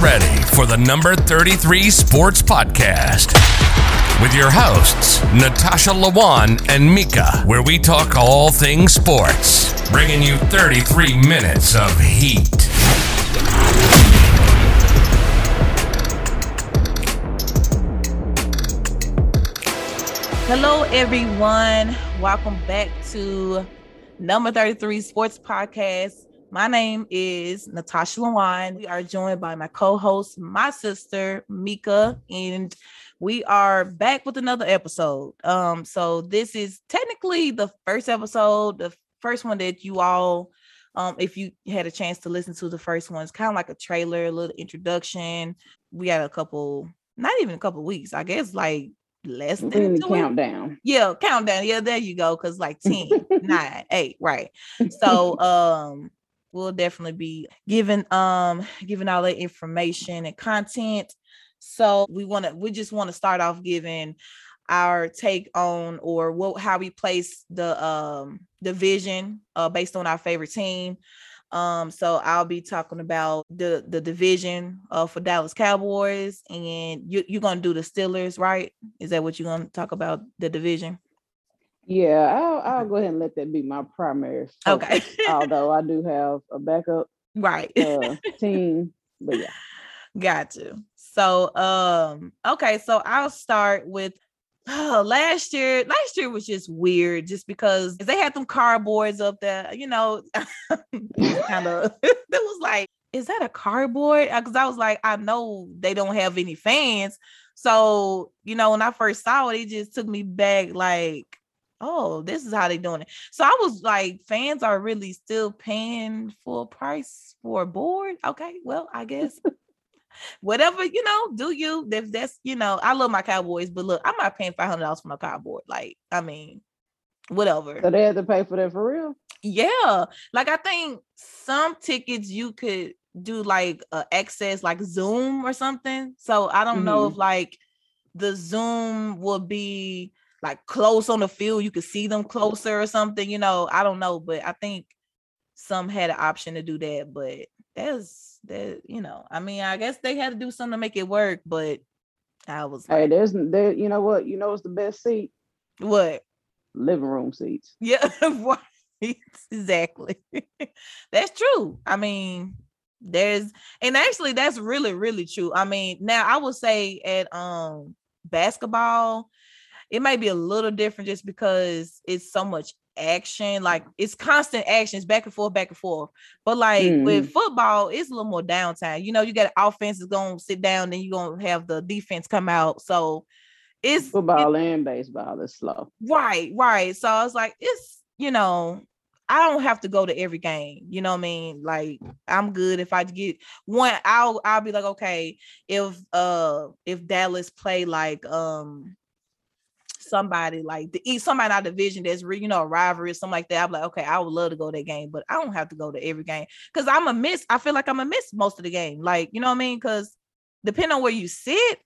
Ready for the number 33 Sports Podcast with your hosts, Natasha Lawan and Mika, where we talk all things sports, bringing you 33 minutes of heat. Hello, everyone. Welcome back to number 33 Sports Podcast. My name is Natasha Lawan. We are joined by my co-host, my sister Mika, and we are back with another episode. Um, so this is technically the first episode, the first one that you all, um, if you had a chance to listen to the first one, it's kind of like a trailer, a little introduction. We had a couple, not even a couple weeks, I guess, like less than Really two weeks. countdown. Yeah, countdown. Yeah, there you go. Cause like 10, 9, 8, right. So um we'll definitely be giving um giving all the information and content. So we want to we just want to start off giving our take on or what how we place the um division uh based on our favorite team. Um, so I'll be talking about the the division uh for Dallas Cowboys, and you you're gonna do the Steelers, right? Is that what you're gonna talk about the division? Yeah, I'll, I'll go ahead and let that be my primary. Okay. although I do have a backup Right. uh, team, but yeah. Got to. So um okay, so I'll start with oh, last year. Last year was just weird just because they had them cardboards up there, you know, kind of it was like, is that a cardboard? Because I was like, I know they don't have any fans. So, you know, when I first saw it, it just took me back like, oh, this is how they doing it. So I was like, fans are really still paying full price for a board. Okay, well, I guess whatever you know, do you? If that's you know, I love my Cowboys, but look, I'm not paying five hundred dollars for my cardboard. Like, I mean, whatever. So they had to pay for that for real. Yeah, like I think some tickets you could do like uh, access like Zoom or something. So I don't know if like the Zoom will be like close on the field, you could see them closer or something. You know, I don't know, but I think some had an option to do that. But that's that. You know, I mean, I guess they had to do something to make it work. But I was Hey, there's there. You know what? You know it's the best seat? what? Living room seats. Yeah, exactly. that's true. I mean, there's and actually that's really, really true. I mean, now I would say at um basketball, it might be a little different just because it's so much action, like it's constant actions back and forth, back and forth. But like with football, it's a little more downtime. You know, you got offense is gonna sit down, then you're gonna have the defense come out. So it's Football and baseball is slow. Right, right. So I was like, it's you know, I don't have to go to every game. You know what I mean? Like I'm good if I get one. I'll I'll be like, okay, if uh if Dallas play like um somebody like the eat somebody in our division that's you know a rivalry or something like that. I'm like, okay, I would love to go to that game, but I don't have to go to every game because I'm a miss. I feel like I'm a miss most of the game. Like you know what I mean? Because depending on where you sit,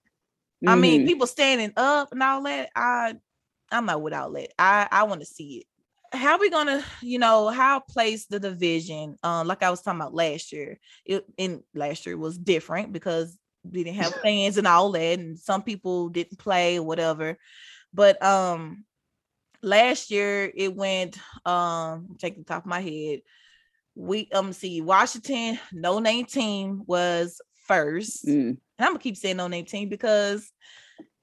I mean, Mhm. people standing up and all that. I I'm not without that. I I want to see it. How we gonna, you know, how place the division? Um, like I was talking about last year. It in last year was different because we didn't have fans and all that, and some people didn't play or whatever. But um, last year it went um, take the top of my head. We um see Washington no name team was first Mm. and I'm gonna keep saying no name team because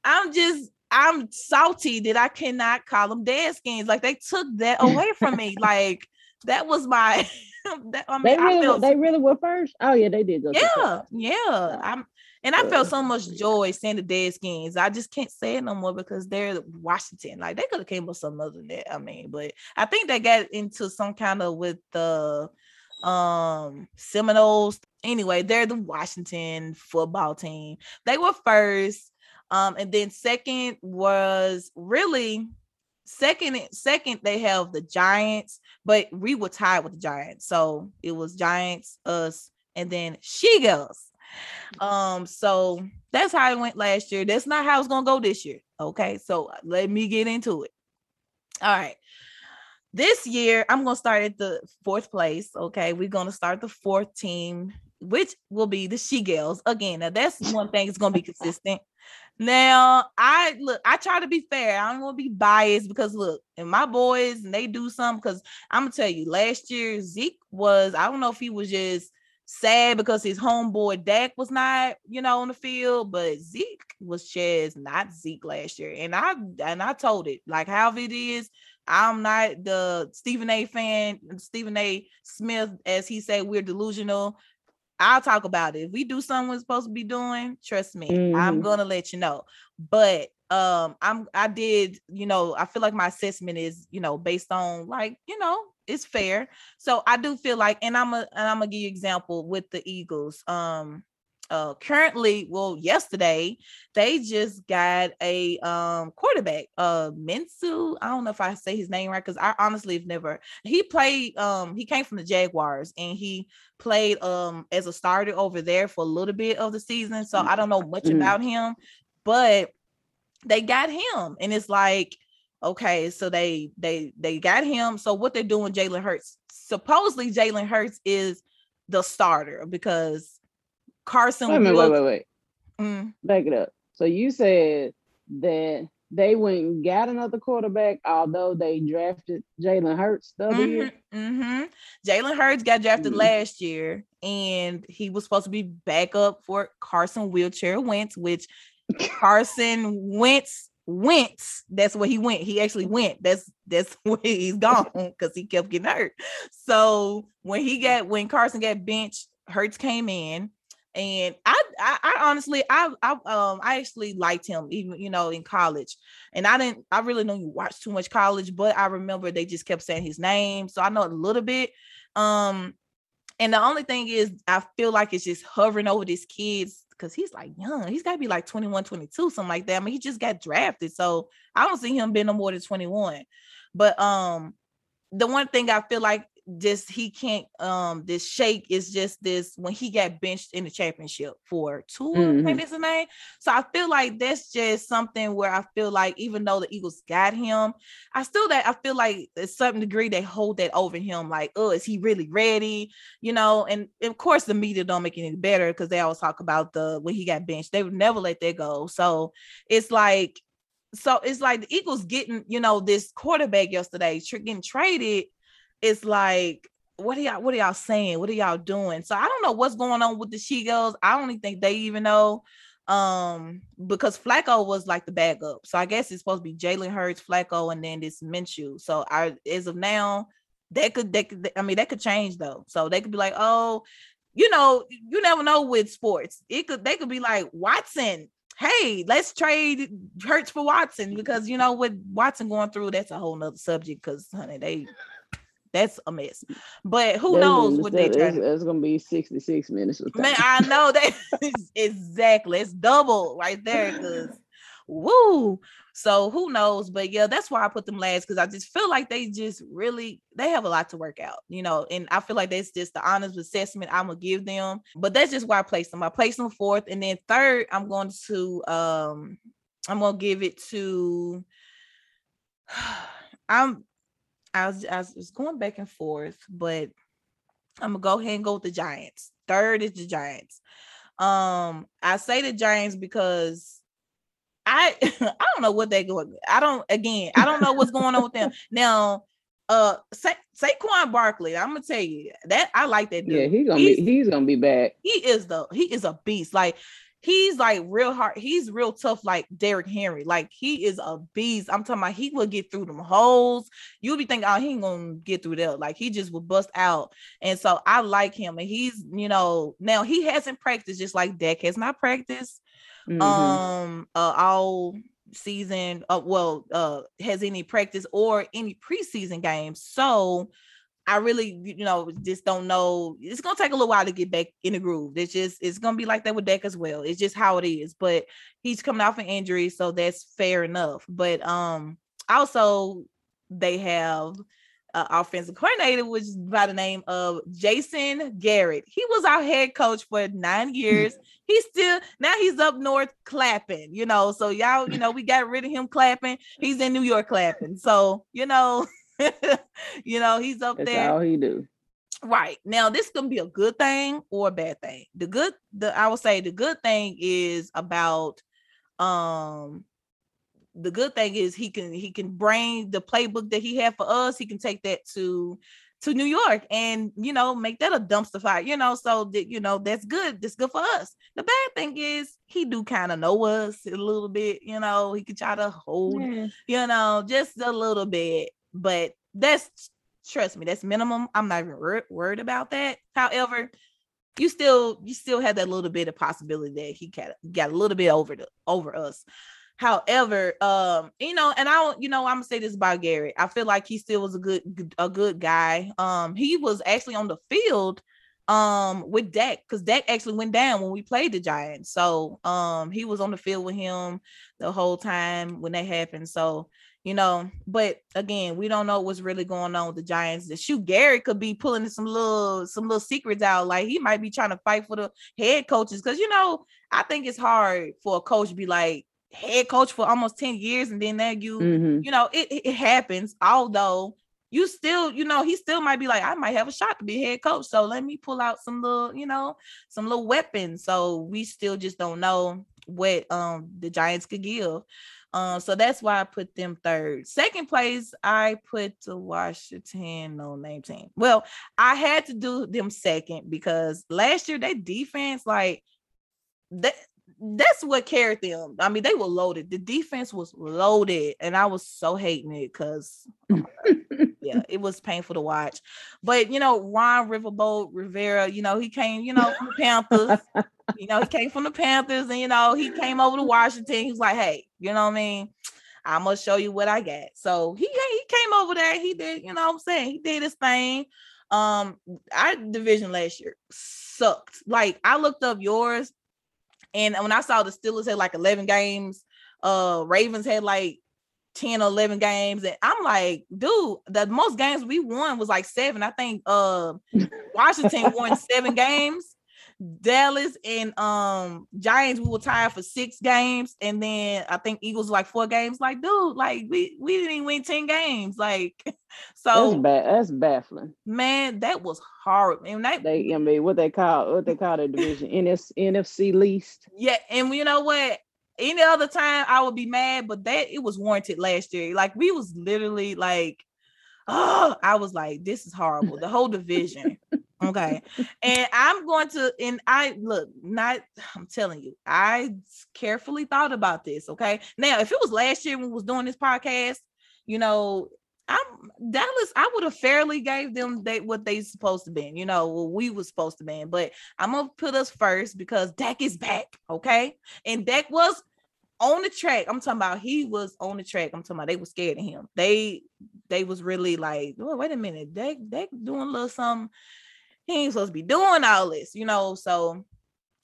I'm just I'm salty that I cannot call them dead skins. Like they took that away from me. Like that was my that I mean They I really, felt they really were first. Oh yeah, they did yeah, yeah. I'm and I felt so much joy seeing the dead skins. I just can't say it no more because they're Washington. Like they could have came up with something other than that. I mean, but I think they got into some kind of with the um Seminoles. Anyway, they're the Washington football team. They were first. Um, and then second was really second second they have the giants but we were tied with the giants so it was giants us and then she girls um so that's how it went last year that's not how it's gonna go this year okay so let me get into it all right this year i'm gonna start at the fourth place okay we're gonna start the fourth team which will be the She Girls. Again, now that's one thing that's gonna be consistent. Now, I look, I try to be fair. I don't want to be biased because look, and my boys and they do something because I'm gonna tell you, last year Zeke was, I don't know if he was just sad because his homeboy Dak was not, you know, on the field, but Zeke was Chaz, not Zeke last year. And I and I told it, like how it is, I'm not the Stephen A fan, Stephen A. Smith, as he said, we're delusional. I'll talk about it. If we do something we're supposed to be doing, trust me, mm-hmm. I'm gonna let you know. But um, I'm I did, you know, I feel like my assessment is, you know, based on like, you know, it's fair. So I do feel like, and I'm a and I'm gonna give you example with the Eagles. Um, uh currently well yesterday they just got a um quarterback uh Minshew I don't know if I say his name right because I honestly have never he played um he came from the Jaguars and he played um as a starter over there for a little bit of the season so I don't know much mm-hmm. about him but they got him and it's like okay so they they they got him so what they're doing Jalen Hurts supposedly Jalen Hurts is the starter because Carson. Wait minute, wait, wait, wait. Mm. Back it up. So you said that they went and got another quarterback, although they drafted Jalen Hurts the other mm-hmm, year. Mm-hmm. Jalen Hurts got drafted mm-hmm. last year, and he was supposed to be backup for Carson Wheelchair Wentz, which Carson Wentz Wentz. That's where he went. He actually went. That's that's where he's gone because he kept getting hurt. So when he got when Carson got benched, Hurts came in and I, I, I honestly I I um I actually liked him even you know in college and I didn't I really don't watch too much college but I remember they just kept saying his name so I know a little bit um and the only thing is I feel like it's just hovering over these kids because he's like young. He's got to be like 21 22 something like that. I mean he just got drafted so I don't see him being no more than 21 but um the one thing I feel like just he can't um this shake is just this when he got benched in the championship for 2 mm-hmm. I think name. So I feel like that's just something where I feel like even though the Eagles got him, I still that I feel like a certain degree they hold that over him, like, oh, is he really ready? You know, and of course the media don't make it any better because they always talk about the when he got benched, they would never let that go. So it's like so it's like the Eagles getting, you know, this quarterback yesterday, getting traded it's like what are y'all what are y'all saying? What are y'all doing? So i don't know what's going on with the she girls i don't even think they even know um because flacco was like the backup. So i guess it's supposed to be jalen hurts flacco and then this minshew. So i as of now that could they could i mean that could change though. So they could be like oh you know you never know with sports. It could they could be like watson hey, let's trade Hurts for Watson because you know with Watson going through, that's a whole nother subject because honey, they that's a mess. But who that's, knows what they try. It's gonna be 66 minutes. Man, I know that exactly. It's double right there because woo. So who knows? But yeah, that's why I put them last because I just feel like they just really they have a lot to work out, you know. And I feel like that's just the honest assessment I'm gonna give them. But that's just why I placed them. I placed them fourth, and then third, I'm going to um I'm gonna give it to I'm I was, I was going back and forth, but I'm gonna go ahead and go with the Giants. Third is the Giants. Um, I say the Giants because I I don't know what they're going. I don't again. I don't know what's going on with them now. Uh, Sa- Saquon Barkley. I'm gonna tell you that I like that dude. Yeah, he's gonna he's, be he's gonna be back. He is the he is a beast. Like he's like real hard. He's real tough, like Derrick Henry. Like he is a beast. I'm talking about he will get through them holes. You'll be thinking, oh, he ain't gonna get through there. Like he just will bust out. And so I like him. And he's, you know, now he hasn't practiced just like Dak has not practiced. Mm-hmm. Um, uh, all season. Uh, well, uh, has any practice or any preseason games. So I really, you know, just don't know. It's gonna take a little while to get back in the groove. It's just it's gonna be like that with Dak as well. It's just how it is. But he's coming off an injury, so that's fair enough. But um, also they have uh, offensive coordinator, which is by the name of Jason Garrett. He was our head coach for nine years. he's still now he's up north clapping, you know. So y'all, you know, we got rid of him clapping. He's in New York clapping. So you know. you know, he's up That's there. all he do. Right. Now this can be a good thing or a bad thing. The good the I would say the good thing is about um the good thing is he can he can bring the playbook that he had for us, he can take that to to New York and you know make that a dumpster fire, you know, so that you know that's good. That's good for us. The bad thing is he do kind of know us a little bit, you know, he could try to hold, yeah. you know, just a little bit, but that's trust me, that's minimum. I'm not even wor- worried about that. However, you still you still have that little bit of possibility that he got, got a little bit over the over us. However, um, you know, and I don't, you know, I'm gonna say this about Gary. I feel like he still was a good, a good guy. Um, he was actually on the field, um, with Dak because Dak actually went down when we played the Giants. So, um, he was on the field with him the whole time when that happened. So, you know, but again, we don't know what's really going on with the Giants. The shoot Gary could be pulling some little, some little secrets out. Like he might be trying to fight for the head coaches because you know, I think it's hard for a coach to be like head coach for almost 10 years and then that you mm-hmm. you know it, it happens although you still you know he still might be like i might have a shot to be head coach so let me pull out some little you know some little weapons so we still just don't know what um the giants could give um so that's why i put them third. Second place i put the washington no name team well i had to do them second because last year they defense like that that's what carried them. I mean, they were loaded. The defense was loaded, and I was so hating it because oh yeah, it was painful to watch. But you know, Ron Riverboat Rivera, you know, he came, you know, from the Panthers. you know, he came from the Panthers, and you know, he came over to Washington. He was like, "Hey, you know what I mean? I'm gonna show you what I got." So he he came over there. He did, you know, what I'm saying he did his thing. Um, our division last year sucked. Like I looked up yours and when I saw the Steelers had like 11 games, uh Ravens had like 10 or 11 games. And I'm like, dude, the most games we won was like seven. I think uh Washington won seven games. Dallas and um Giants we were tied for six games, and then I think Eagles like four games. Like, dude, like we we didn't even win ten games. Like, so that's bad. That's baffling. Man, that was horrible. And that, they, I mean, what they call what they call the division NS, NFC least. Yeah, and you know what? Any other time I would be mad, but that it was warranted last year. Like we was literally like, oh, I was like, this is horrible. The whole division. Okay. and I'm going to, and I look, not, I'm telling you, I carefully thought about this. Okay. Now, if it was last year when we was doing this podcast, you know, I'm Dallas, I would have fairly gave them they what they supposed to be, you know, what we was supposed to be. But I'm gonna put us first because Dak is back, okay? And Dak was on the track. I'm talking about he was on the track. I'm talking about they were scared of him. They they was really like, oh, wait a minute, Dak Dak doing a little something he ain't supposed to be doing all this, you know. So,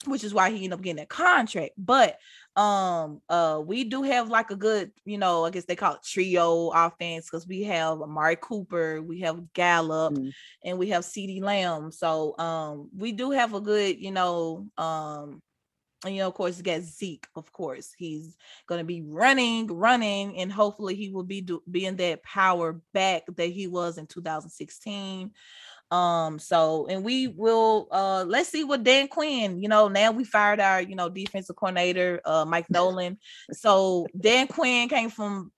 which is why he ended up getting that contract. But um uh we do have like a good you know i guess they call it trio offense because we have amari cooper we have gallup mm. and we have CeeDee Lamb so um we do have a good you know um and you know of course get zeke of course he's going to be running running and hopefully he will be do, being that power back that he was in 2016 um, so and we will uh let's see what Dan Quinn, you know, now we fired our, you know, defensive coordinator, uh Mike Nolan. So Dan Quinn came from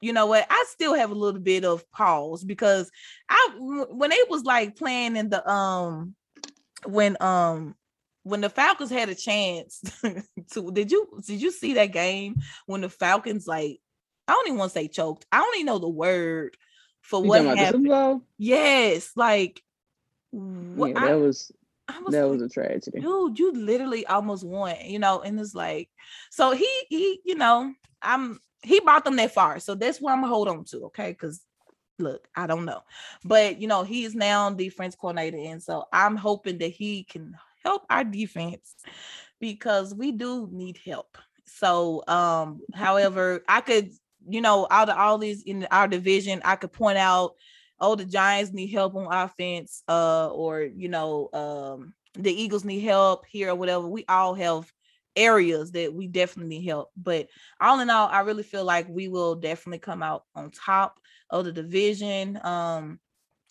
you know what i still have a little bit of pause because i when it was like playing in the um when um when the falcons had a chance to did you did you see that game when the falcons like i don't even want to say choked i don't even know the word for you what happened yes like what, yeah, that I, was, was that like, was a tragedy. Dude, you literally almost won, you know, and it's like so he he, you know, I'm he brought them that far. So that's what I'm gonna hold on to, okay? Because look, I don't know. But you know, he is now defense coordinator, and so I'm hoping that he can help our defense because we do need help. So um, however, I could, you know, out of all these in our division, I could point out oh, the Giants need help on offense, uh, or you know, um, the Eagles need help here or whatever. We all have areas that we definitely need help. But all in all, I really feel like we will definitely come out on top of the division. Um,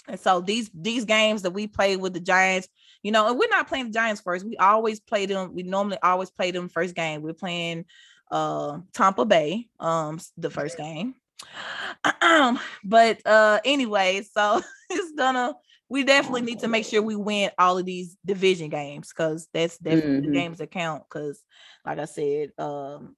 And so these these games that we play with the Giants, you know, and we're not playing the Giants first. We always play them. We normally always play them first game. We're playing uh Tampa Bay, um, the first game. But uh anyway, so it's gonna we definitely need to make sure we win all of these division games because that's definitely mm-hmm. the games that count. Because, like I said, um,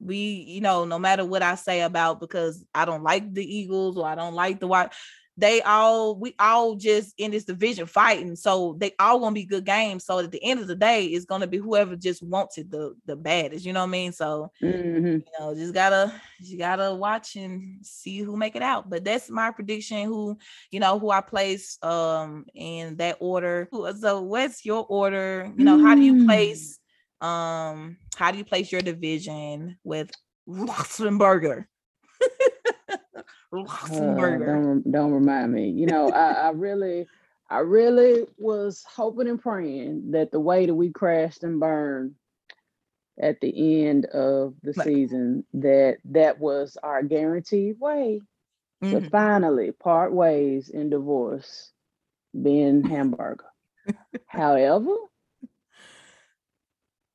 we, you know, no matter what I say about because I don't like the Eagles or I don't like the White, they all we all just in this division fighting so they all gonna be good games so at the end of the day it's gonna be whoever just wants it the the baddest you know what i mean so mm-hmm. you know just gotta you gotta watch and see who make it out but that's my prediction who you know who i place um in that order so what's your order you know mm. how do you place mm. um how do you place your division with Uh, don't don't remind me. You know, I, I really, I really was hoping and praying that the way that we crashed and burned at the end of the season, that that was our guaranteed way mm-hmm. to finally part ways in divorce, being hamburger. However,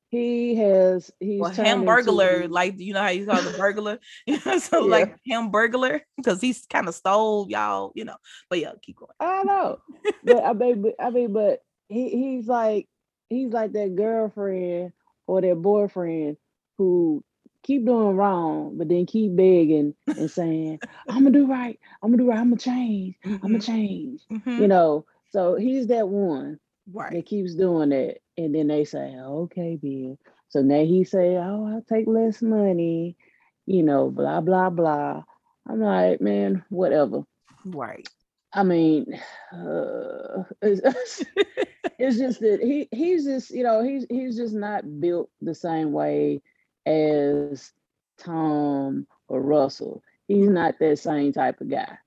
he has he's well, hamburglar, into... like you know how you call the burglar, so yeah. like hamburglar because he's kind of stole y'all, you know. But yeah, keep going. I know, but I mean, but, I mean, but he he's like he's like that girlfriend or that boyfriend who keep doing wrong, but then keep begging and saying, "I'm gonna do right. I'm gonna do right. I'm gonna change. Mm-hmm. I'm gonna change." Mm-hmm. You know, so he's that one right. that keeps doing that and then they say, okay, Bill. So now he say, oh, I'll take less money, you know, blah, blah, blah. I'm like, man, whatever. Right. I mean, uh, it's, it's just that he he's just, you know, he's he's just not built the same way as Tom or Russell. He's not that same type of guy.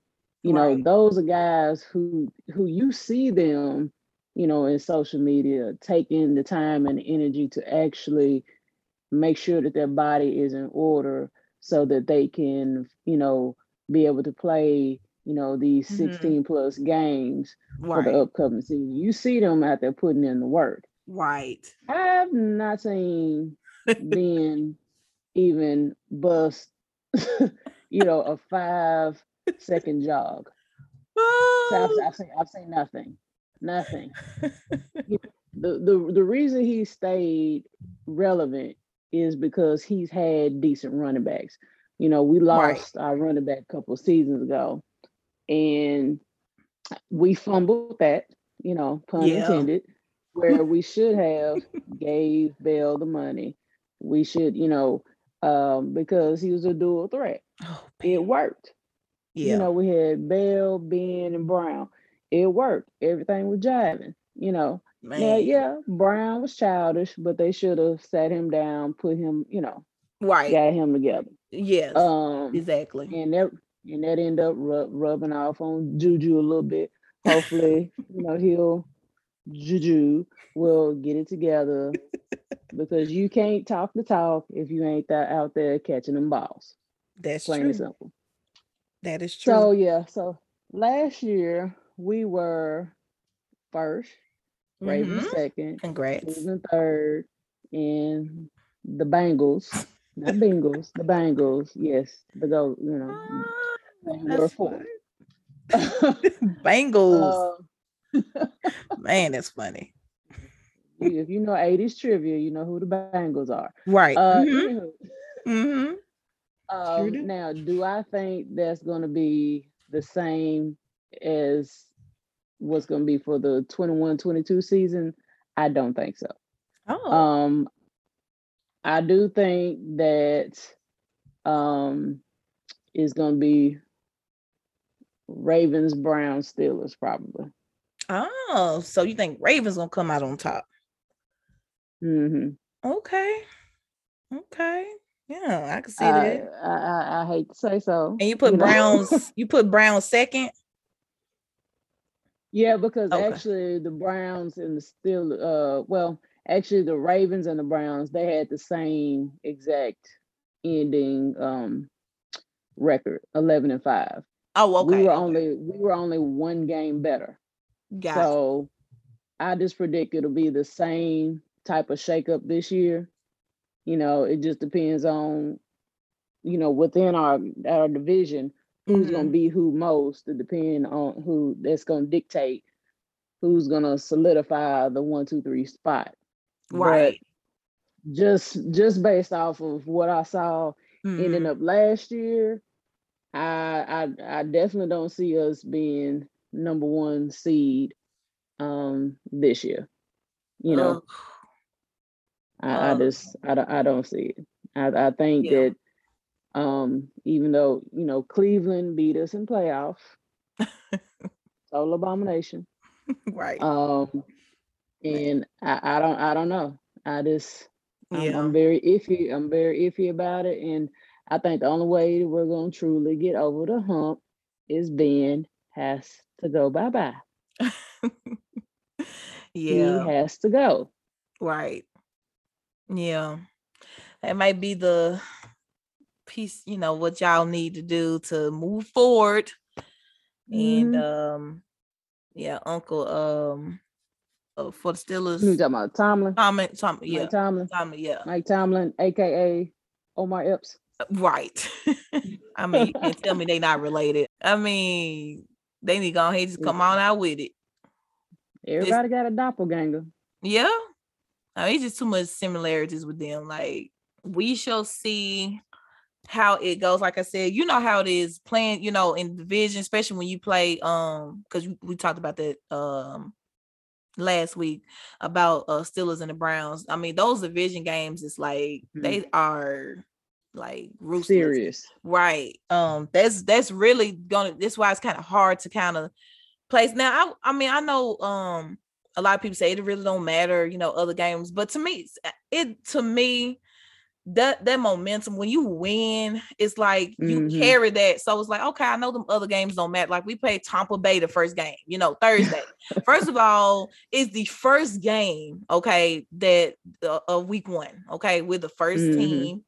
You right. know, those are guys who who you see them you know, in social media, taking the time and energy to actually make sure that their body is in order so that they can, you know, be able to play, you know, these mm-hmm. 16 plus games right. for the upcoming season. You see them out there putting in the work. Right. I've not seen being even bust, you know, a five second jog. So I've, I've, seen, I've seen nothing nothing. the, the the reason he stayed relevant is because he's had decent running backs. You know, we lost right. our running back a couple seasons ago, and we fumbled that. You know, pun yeah. intended. Where we should have gave Bell the money. We should, you know, um, because he was a dual threat. Oh, it worked. Yeah. You know, we had Bell, Ben, and Brown it worked. Everything was jiving, you know. Man. Now, yeah, Brown was childish, but they should have sat him down, put him, you know, right, got him together. Yes, um, exactly. And that and that end up rub, rubbing off on Juju a little bit. Hopefully, you know, he'll Juju will get it together because you can't talk the talk if you ain't that out there catching them balls. That's plain true. and simple. That is true. So yeah, so last year we were first, Ravens mm-hmm. second, congrats, Cleveland third, and the Bengals, not Bengals, the Bengals, yes, the go, you know, they were fourth. Bengals, uh, man, that's funny. If you know 80s trivia, you know who the Bengals are. Right. Uh, mm-hmm. Mm-hmm. Um, now, do I think that's going to be the same as what's going to be for the 21 22 season, I don't think so. Oh. Um, I do think that um, is going to be Ravens, Browns, Steelers, probably. Oh, so you think Ravens gonna come out on top? Mm-hmm. Okay. Okay. Yeah, I can see I, that. I, I, I, hate to say so. And you put you Browns, you put Browns second. Yeah, because okay. actually the Browns and the still uh well, actually the Ravens and the Browns, they had the same exact ending um record, 11 and 5. Oh, okay. We were only we were only one game better. Got So I just predict it'll be the same type of shakeup this year. You know, it just depends on, you know, within our our division, who's Mhm. gonna be who most, to depend on who that's gonna dictate who's gonna solidify the one, two, three spot. But right. just just based off of what I saw ending Mhm. up last year, I I I definitely don't see us being number one seed um this year. You know, Ugh. I, I um, just I don't I don't see it. I I think Yeah. that um even though you know Cleveland beat us in playoff, total abomination. right. Um and I, I don't I don't know. I just I'm, yeah. I'm very iffy. I'm very iffy about it, and I think the only way that we're going to truly get over the hump is Ben has to go bye bye. yeah. He has to go. Right. Yeah. That might be the piece, you know, what y'all need to do to move forward. And Mhm. um yeah, Uncle um uh, for the Who you talking about? Tomlin, Tommy, Tommy, yeah. Mike Tomlin, Tommy, yeah. Mike Tomlin, aka Omar Epps. Right. I mean, you can't tell me they not related. I mean, they need to go ahead and just come on out with it. Everybody got a doppelganger. Yeah. I mean, it's just too much similarities with them. Like, we shall see how it goes. Like I said, you know how it is playing, you know, in division, especially when you play um, because we talked about that um last week about uh Steelers and the Browns. I mean, those division games is like Mhm. they are like ruthless. Serious. Right. Um, that's that's really gonna that's why it's kind of hard to kind of place. Now, I I mean, I know um a lot of people say it really don't matter, you know, other games, but to me, it's- it to me that that momentum when you win, it's like you Mhm. carry that. So it's like, okay, I know them other games don't matter. Like we played Tampa Bay the first game, you know, Thursday. first of all, it's the first game, okay, that uh, of week one, okay, with the 1st Mhm. team.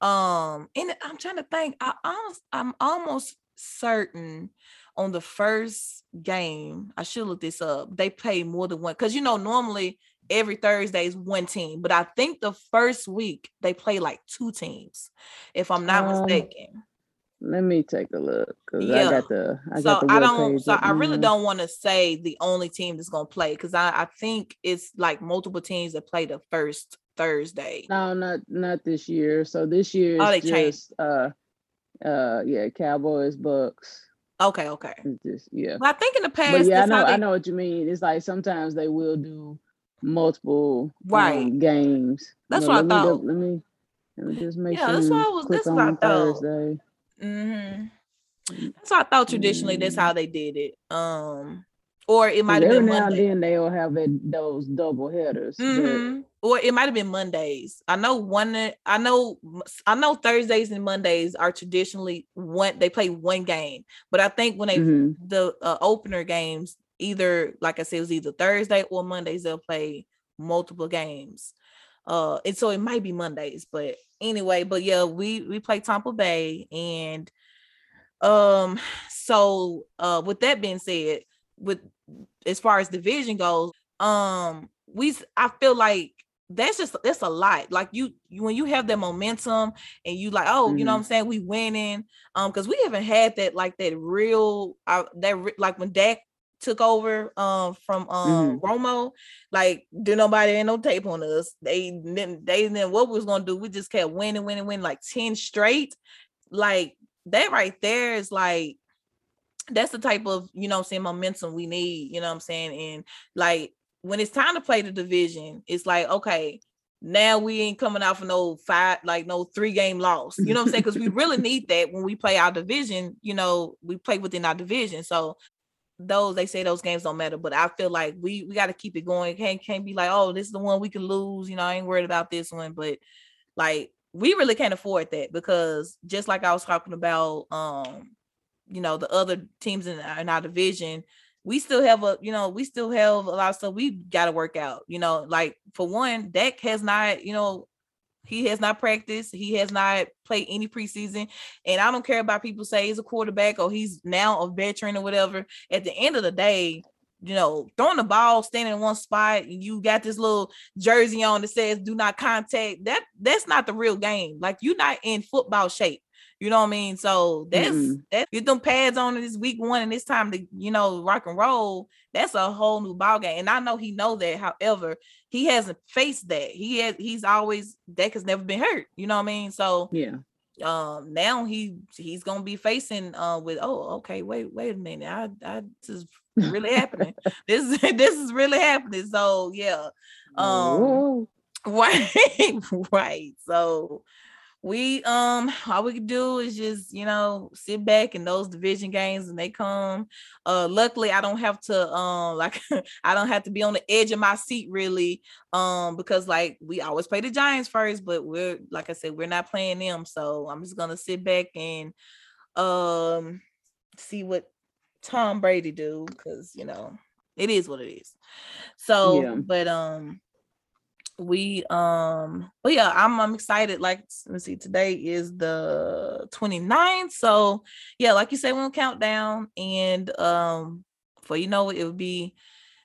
Um, and I'm trying to think. I almost, I'm almost certain on the first game. I should look this up. They play more than one because you know normally every Thursday is one team, but I think the first week they play like two teams, if I'm not Um, mistaken. Let me take a look because Yeah. I got the I so got the I don't. So I really now. don't want to say the only team that's gonna play because I I think it's like multiple teams that play the first Thursday. No, not not this year. So this year Oh, is they changed. uh uh yeah, Cowboys, Bucks. Okay, okay. It's just yeah. But I think in the past, But yeah, I know how I know what you mean. It's like sometimes they will do multiple Right. um, games. That's But what I let me thought. Let me let me just make Yeah, sure that's what I was- that's what I thought. Thursday. hmm That's what I thought traditionally that's Mm. how they did it. Um, or it might have been now and Monday. then they'll have that, those double headers. but- hmm Or it might have been Mondays. I know one. I know. I know Thursdays and Mondays are traditionally one. They play one game, but I think when they Mhm. the uh, opener games, either like I said, it was either Thursday or Mondays. They'll play multiple games. Uh, and so it might be Mondays, but anyway. But yeah, we we play Tampa Bay, and um, so uh, with that being said, with as far as division goes, um, we I feel like that's just that's a lot. Like you, you when you have that momentum and you like, oh, you know what I'm saying, we winning. Um, because we haven't had that like that real uh, that like when Dak took over um from um Romo, like did nobody ain't no tape on us. They didn't they didn't what we was gonna do. We just kept winning, winning, winning like 10 straight. Like that right there is like that's the type of you know what I'm saying momentum we need, you know what I'm saying? And like when it's time to play the division, it's like okay, now we ain't coming out for no five, like no three game loss. You know what I'm saying? Because we really need that when we play our division. You know, we play within our division, so those they say those games don't matter. But I feel like we we got to keep it going. Can't can't be like, oh, this is the one we can lose. You know, I ain't worried about this one, but like we really can't afford that because just like I was talking about, um, you know, the other teams in, our- in our division, we still have a, you know, we still have a lot of stuff we got to work out. You know, like for one, Dak has not, you know, He has not practiced. He has not played any preseason. And I don't care about people say he's a quarterback or he's now a veteran or whatever. At the end of the day, you know, throwing the ball, standing in one spot, you got this little jersey on that says "Do not contact." That that's not the real game. Like you're not in football shape. You know what I mean? So that's mm-hmm. that get them pads on this week one and it's time to, you know, rock and roll. That's a whole new ball game. And I know he know that. However, he hasn't faced that. He has he's always that has never been hurt. You know what I mean? So yeah. Um now he he's gonna be facing uh with oh okay wait wait a minute I I just really happening this this is really happening so yeah um Ooh. right right so we um all we can do is just you know sit back in those division games and they come. Uh luckily i don't have to um like i don't have to be on the edge of my seat really um because like we always play the giants first but we're like i said we're not playing them. So i'm just gonna sit back and um see what tom brady do because you know it is what it is. So yeah. but um we um but yeah i'm i'm excited like let's see today is the 29th so yeah like you said we'll count down and um for you know it would be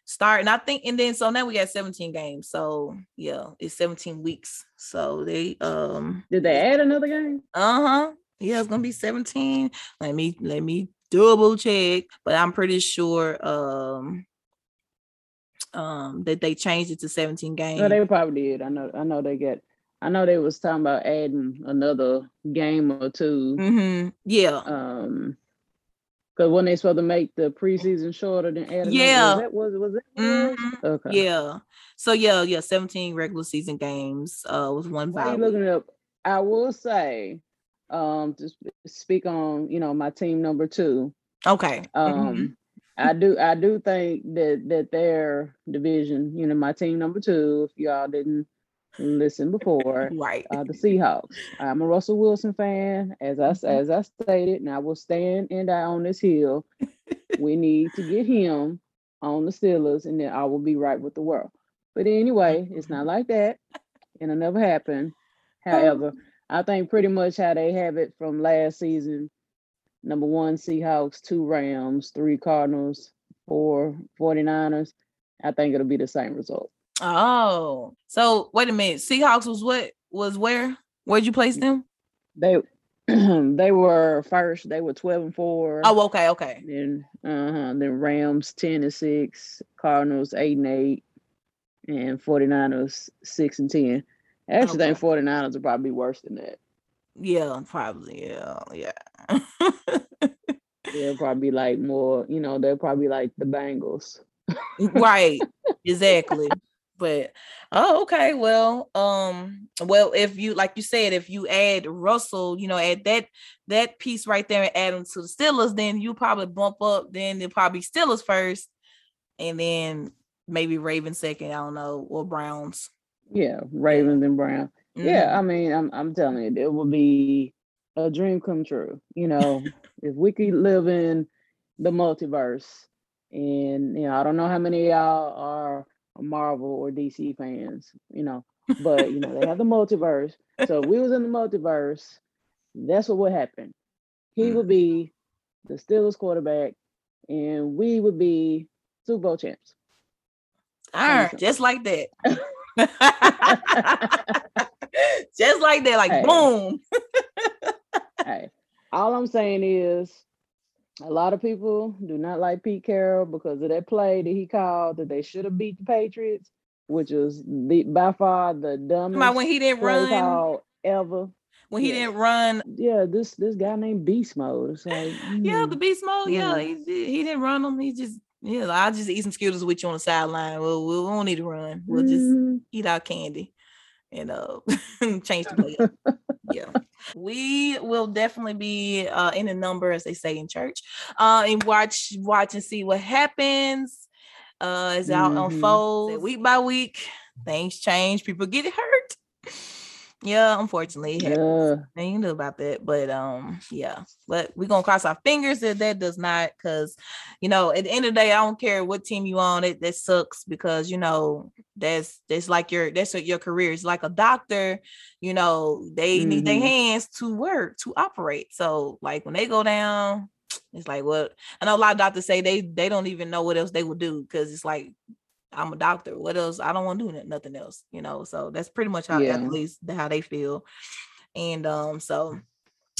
starting i think and then so now we got 17 games so yeah it's 17 weeks so they um did they add another game? Uh-huh yeah it's gonna be 17 let me let me double check but i'm pretty sure um um that they changed it to 17 games. No, they probably did. I know I know they get I know they was talking about adding another game or 2 mm-hmm. Yeah. Um because when they supposed to make the preseason shorter than add yeah was that was was it mm-hmm. okay yeah so yeah yeah 17 regular season games uh was one by looking up I will say um to speak on you know my team number two okay um mm-hmm. I do I do think that that their division, you know, my team number two, if y'all didn't listen before, right? Uh, the Seahawks. I'm a Russell Wilson fan, as I mm-hmm. as I stated, and I will stand and die on this hill. we need to get him on the Steelers, and then I will be right with the world. But anyway, it's not like that, and it never happened. However, I think pretty much how they have it from last season number one Seahawks, two Rams, three Cardinals, four 49ers. I think it'll be the same result. Oh, so wait a minute. Seahawks was what was where? Where'd you place them? They they were first, they were 12 and 4. Oh, okay, okay. Then uh-huh. Then Rams 10 and 6, Cardinals 8 and 8, and 49ers 6 and 10. I actually okay. think 49ers will probably be worse than that. Yeah, probably. Yeah, yeah. they'll probably like more, you know, they'll probably like the Bengals. right. Exactly. But oh, okay. Well, um, well, if you like you said, if you add Russell, you know, add that that piece right there and add them to the Steelers, then you probably bump up. Then they'll probably Steelers first, and then maybe Ravens second. I don't know, or Browns. Yeah, Ravens and Browns. Mm-hmm. Yeah, I mean, I'm I'm telling you, it would be a dream come true. You know, if we could live in the multiverse, and you know, I don't know how many y'all are Marvel or DC fans, you know, but you know, they have the multiverse. So if we was in the multiverse, that's what would happen. He would mm-hmm. be the Steelers quarterback, and we would be Super Bowl champs. All right, just like that. Just like that, like hey. boom. hey, all I'm saying is a lot of people do not like Pete Carroll because of that play that he called that they should have beat the Patriots, which was the, by far the dumbest when he didn't run ever. When he yeah. didn't run, yeah, this this guy named Beast Mode. It's like, mm, yeah, the Beast Mode. Yeah, yeah he, he didn't run them. He just yeah, I'll just eat some Skittles with you on the sideline. We'll, we won't need to run. We'll just mm-hmm. eat our candy and uh change the play. yeah. We will definitely be uh in a number, as they say in church, uh, and watch watch and see what happens uh as mm-hmm. out unfolds week by week. Things change, people get hurt. Yeah, unfortunately, yeah. You know about that, but um, yeah. But we're gonna cross our fingers that that does not, because you know, at the end of the day, I don't care what team you on. It that sucks because you know that's that's like your that's what your career is like a doctor. You know, they mm-hmm. need their hands to work to operate. So like when they go down, it's like what I know a lot of doctors say they they don't even know what else they would do because it's like I'm a doctor. What else? I don't want to do nothing else, you know. So that's pretty much how yeah. at least how they feel. And um, so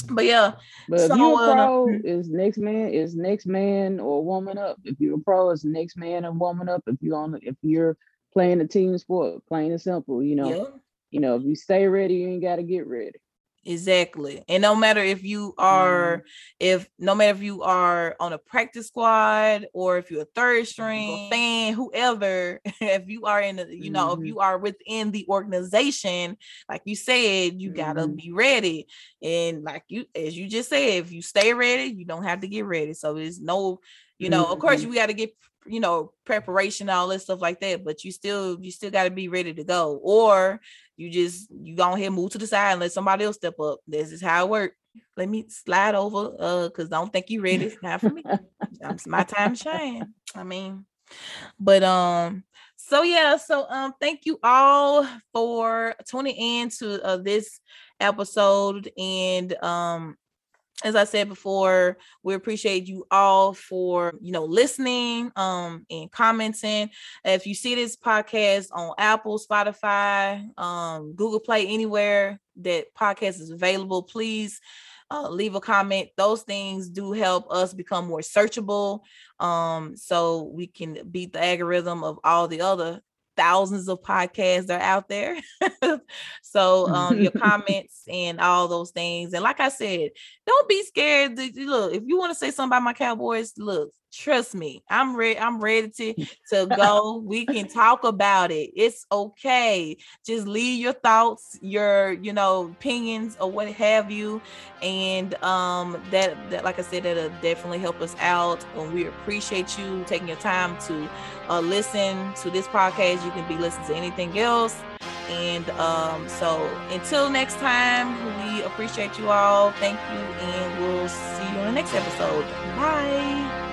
but yeah. But so, if you're a pro, uh, is next man is next man or woman up. If you're a pro, is next man and woman up. If you're on if you're playing a team sport, plain and simple, you know. Yeah. You know, if you stay ready, you ain't gotta get ready. Exactly. And no matter if you are mm. if no matter if you are on a practice squad or if you're a third string fan, whoever, if you are in the, you know, mm-hmm. if you are within the organization, like you said, you gotta mm-hmm. be ready. And like you as you just said, if you stay ready, you don't have to get ready. So there's no, you know, mm-hmm. of course mm-hmm. you gotta get you know preparation all this stuff like that but you still you still got to be ready to go or you just you go ahead move to the side and let somebody else step up. This is how it works let me slide over uh because don't think you ready. It's not for me. It's my time shine. I mean but um so yeah so um thank you all for tuning in to uh, this episode and um as I said before, we appreciate you all for you know listening um and commenting. If you see this podcast on Apple, Spotify, um, Google Play, anywhere that podcast is available, please uh, leave a comment. Those things do help us become more searchable, um, so we can beat the algorithm of all the other thousands of podcasts that are out there. so um, your comments and all those things. And like I said, don't be scared. To, look, if you want to say something about my Cowboys, look, trust me i'm ready i'm ready to to go we can talk about it it's okay just leave your thoughts your you know opinions or what have you and um that that like i said that'll definitely help us out and we appreciate you taking your time to uh, listen to this podcast you can be listening to anything else and um, so until next time, we appreciate you all. Thank you, and we'll see you on the next episode. Bye.